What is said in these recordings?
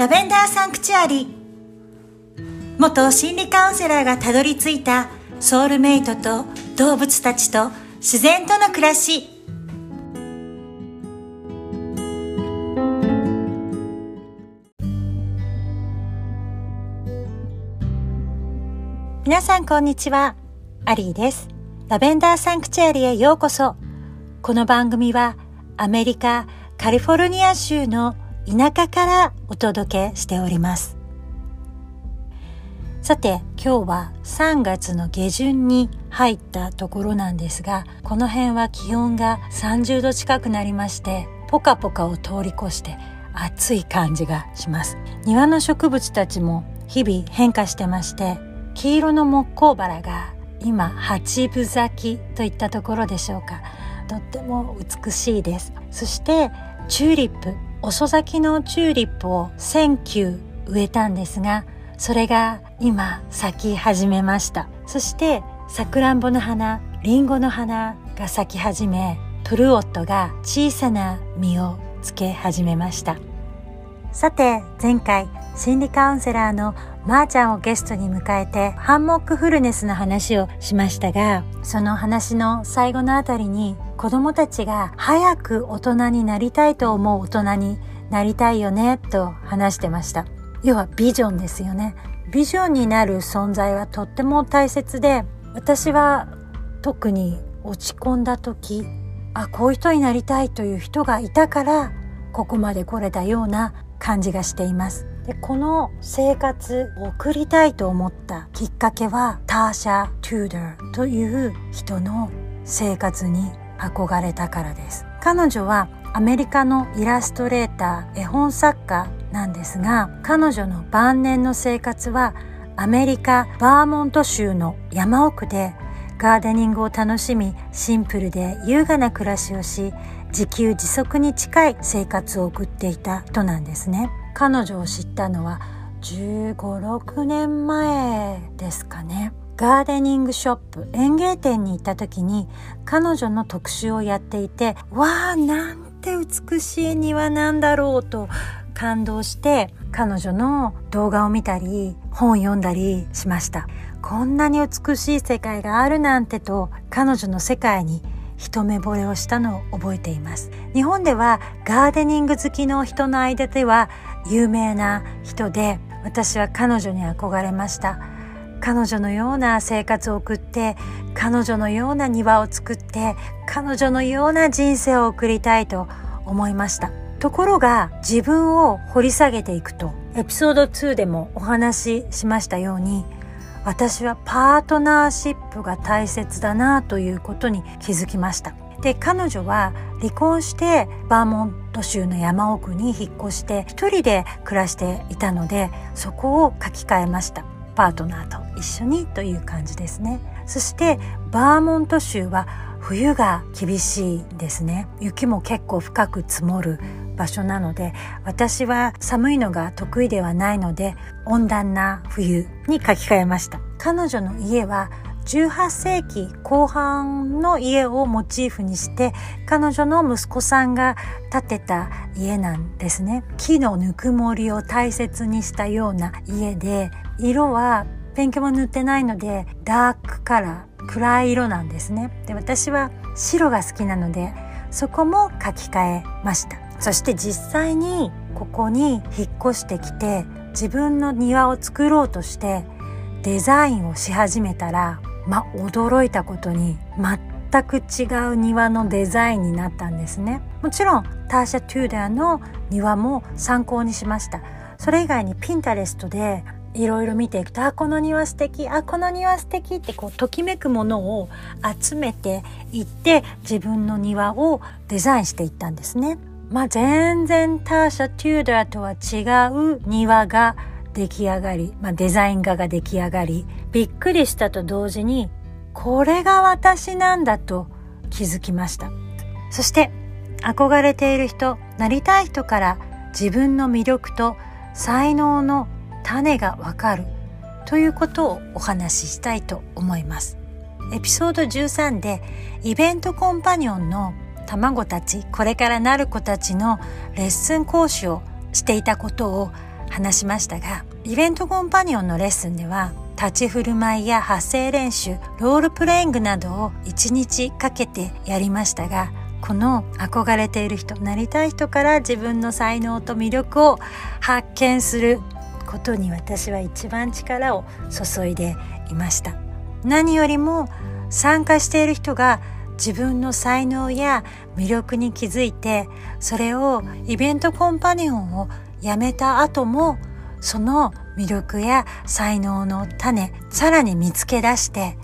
ラベンダーサンクチュアリ元心理カウンセラーがたどり着いたソウルメイトと動物たちと自然との暮らし。皆さんこんにちは。アリーです。ラベンダーサンクチュアリへようこそ。この番組はアメリカカリフォルニア州の田舎からお届けしております。さて今日は3月の下旬に入ったところなんですがこの辺は気温が30度近くなりましてポカポカを通り越して暑い感じがします。庭の植物たちも日々変化してまして黄色の木工バラが今八分咲きといったところでしょうか。とっても美しいです。そしてチューリップ。遅咲きのチューリップを1000球植えたんですがそれが今咲き始めました。そしてさくらんぼの花りんごの花が咲き始めプルオットが小さな実をつけ始めました。さて前回心理カウンセラーのまーちゃんをゲストに迎えてハンモックフルネスの話をしましたがその話の最後のあたりに子供たちが早く大人になりたいと思う大人になりたいよねと話してました。要はビジョンですよね。ビジョンになる存在はとっても大切で、私は特に落ち込んだ時、あ、こういう人になりたいという人がいたから、ここまで来れたような感じがしています。でこの生活を送りたいと思ったきっかけはターシャ・トゥーダーという人の生活に憧れたからです。彼女はアメリカのイラストレーター絵本作家なんですが彼女の晩年の生活はアメリカバーモント州の山奥でガーデニングを楽しみシンプルで優雅な暮らしをし自給自足に近い生活を送っていた人なんですね。彼女を知ったのは15、6年前ですかね。ガーデニングショップ園芸店に行った時に彼女の特集をやっていてわあなんて美しい庭なんだろうと感動して彼女の動画を見たり本を読んだりしましたこんなに美しい世界があるなんてと彼女の世界に一目惚れをしたのを覚えています。日本ではガーデニング好きの人の間では有名な人で私は彼女に憧れました。彼女のような生活を送って彼女のような庭を作って彼女のような人生を送りたいと思いました。ところが自分を掘り下げていくとエピソード2でもお話ししましたように私はパートナーシップが大切だなということに気づきました。で彼女は離婚してバーモント州の山奥に引っ越して一人で暮らしていたのでそこを書き換えました。パートナーと一緒にという感じですね。そしてバーモント州は冬が厳しいですね。雪も結構深く積もる場所なので私は寒いのが得意ではないので温暖な冬に書き換えました。彼女の家は18世紀後半の家をモチーフにして彼女の息子さんが建てた家なんですね。木のぬくもりを大切にしたような家で色はペンキも塗ってないのでダークカラー暗い色なんですね。で私は白が好きなのでそこも書き換えました。そして実際にここに引っ越してきて自分の庭を作ろうとしてデザインをし始めたらまあ驚いたことに全く違う庭のデザインになったんですねもちろんターシャ・トゥーダーの庭も参考にしましたそれ以外にピンタレストでいろいろ見ていくとあこの庭素敵あこの庭素敵ってこうときめくものを集めていって自分の庭をデザインしていったんですね。まあ全然ターシャ・テューダーとは違う庭が出来上がり、まあ、デザイン画が出来上がりびっくりしたと同時にこれが私なんだと気づきました。そして憧れている人なりたい人から自分の魅力と才能の種がわかるということをお話ししたいと思います。エピソード13でイベントコンパニオンの卵たちこれからなる子たちのレッスン講師をしていたことを話しましたがイベントコンパニオンのレッスンでは立ち振る舞いや発声練習ロールプレイングなどを1日かけてやりましたがこの憧れている人なりたい人から自分の才能と魅力を発見することに私は一番力を注いでいました。何よりも参加している人が自分の才能や魅力に気づいてそれをイベントコンパニオンを辞めた後もその魅力や才能の種さらに見つけ出して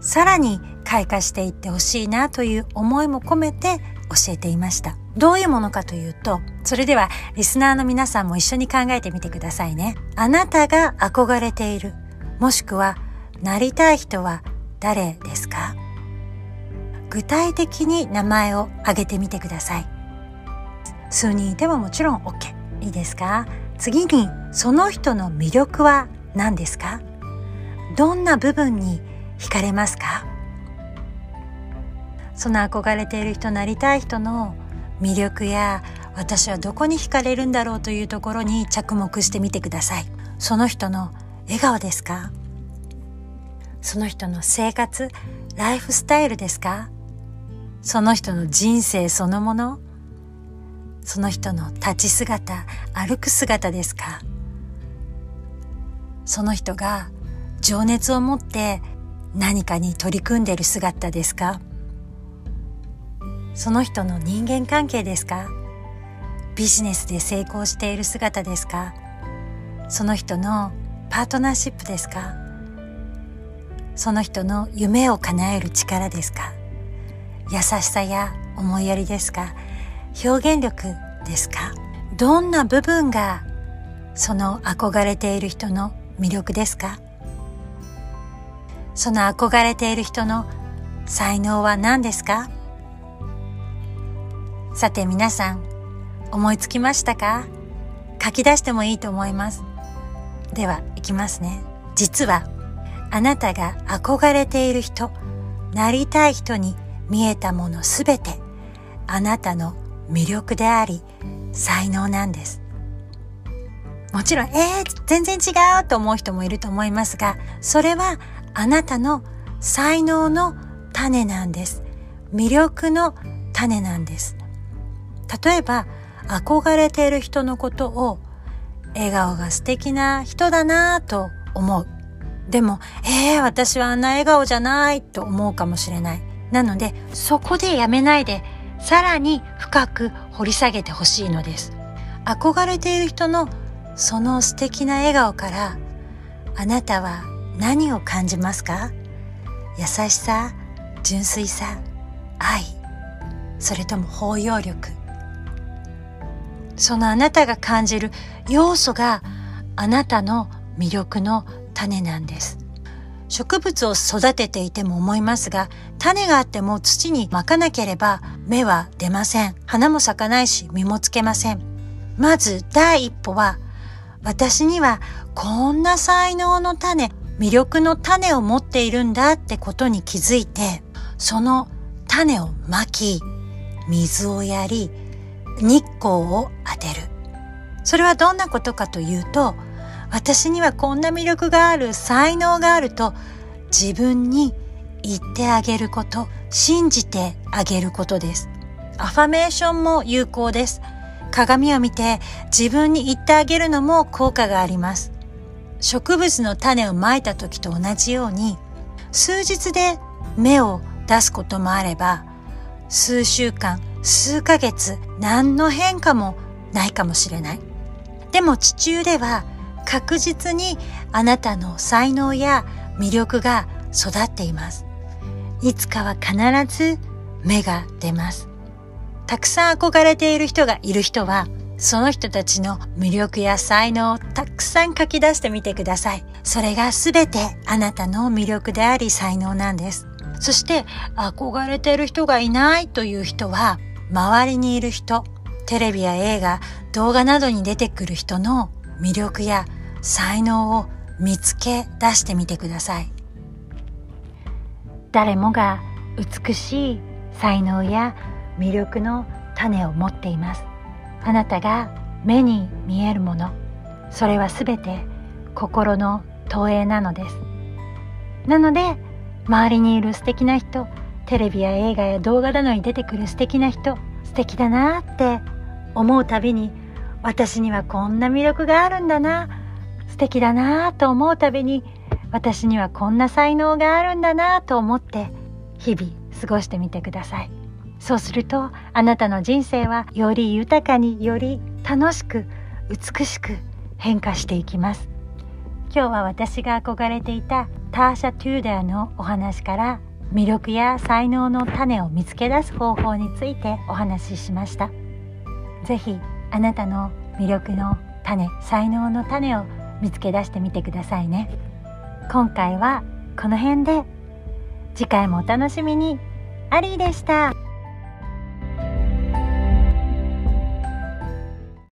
さらに開花していってほしいなという思いも込めて教えていました。どういうものかというとそれではリスナーの皆さんも一緒に考えてみてくださいね。あなたが憧れているもしくはなりたい人は誰ですか？具体的に名前を挙げてみてください。数人いてももちろん OK いいですか？次にその人の魅力は何ですか？どんな部分に惹かれますか？その憧れている人なりたい人の魅力や私はどこに惹かれるんだろうというところに着目してみてください。その人の笑顔ですか？その人の生活ライフスタイルですか？その人の人生そのもの？その人の立ち姿歩く姿ですか？その人が情熱を持って何かに取り組んでいる姿ですか？その人の人間関係ですか？ビジネスで成功している姿ですか？その人のパートナーシップですか？その人の夢を叶える力ですか？優しさや思いやりですか？表現力ですか？どんな部分がその憧れている人の魅力ですか？その憧れている人の才能は何ですか？さて皆さん思いつきましたか？書き出してもいいと思います。ではいきますね。実はあなたが憧れている人なりたい人に見えたものすべてあなたの魅力であり才能なんですもちろんえー、全然違うと思う人もいると思いますがそれはあなたの才能の種なんです魅力の種なんです例えば憧れている人のことを笑顔が素敵な人だなぁと思う。でも、えー、私はあんな笑顔じゃないと思うかもしれない。なので、そこでやめないで、さらに深く掘り下げてほしいのです。憧れている人のその素敵な笑顔から、あなたは何を感じますか？優しさ、純粋さ、愛、それとも包容力。そのあなたが感じる要素があなたの魅力の種なんです。植物を育てていても思いますが、種があっても土にまかなければ芽は出ません。花も咲かないし実もつけません。まず第一歩は、私にはこんな才能の種、魅力の種を持っているんだってことに気づいて、その種をまき、水をやり、日光を当てる。それはどんなことかというと、私にはこんな魅力がある、才能があると自分に言ってあげること、信じてあげることです。アファメーションも有効です。鏡を見て自分に言ってあげるのも効果があります。植物の種をまいた時と同じように、数日で芽を出すこともあれば、数週間、数ヶ月何の変化もないかもしれない。でも地中では確実にあなたの才能や魅力が育っています。いつかは必ず芽が出ます。たくさん憧れている人がいる人は、その人たちの魅力や才能をたくさん書き出してみてください。それがすべてあなたの魅力であり才能なんです。そして憧れている人がいないという人は周りにいる人、テレビや映画、動画などに出てくる人の魅力や才能を見つけ出してみてください。誰もが美しい才能や魅力の種を持っています。あなたが目に見えるもの、それは全て心の投影なのですなので周りにいる素敵な人テレビや映画や動画などに出てくる素敵な人素敵だなって思うたびに私にはこんな魅力があるんだな。素敵だなと思うたびに私にはこんな才能があるんだなと思って日々過ごしてみてください。そうするとあなたの人生はより豊かにより楽しく美しく変化していきます。今日は私が憧れていたターシャ・トゥーダーのお話から魅力や才能の種を見つけ出す方法についてお話ししました。是非あなたの魅力の種才能の種を見つけ出してみてくださいね。今回はこの辺で次回もお楽しみに。アリーでした。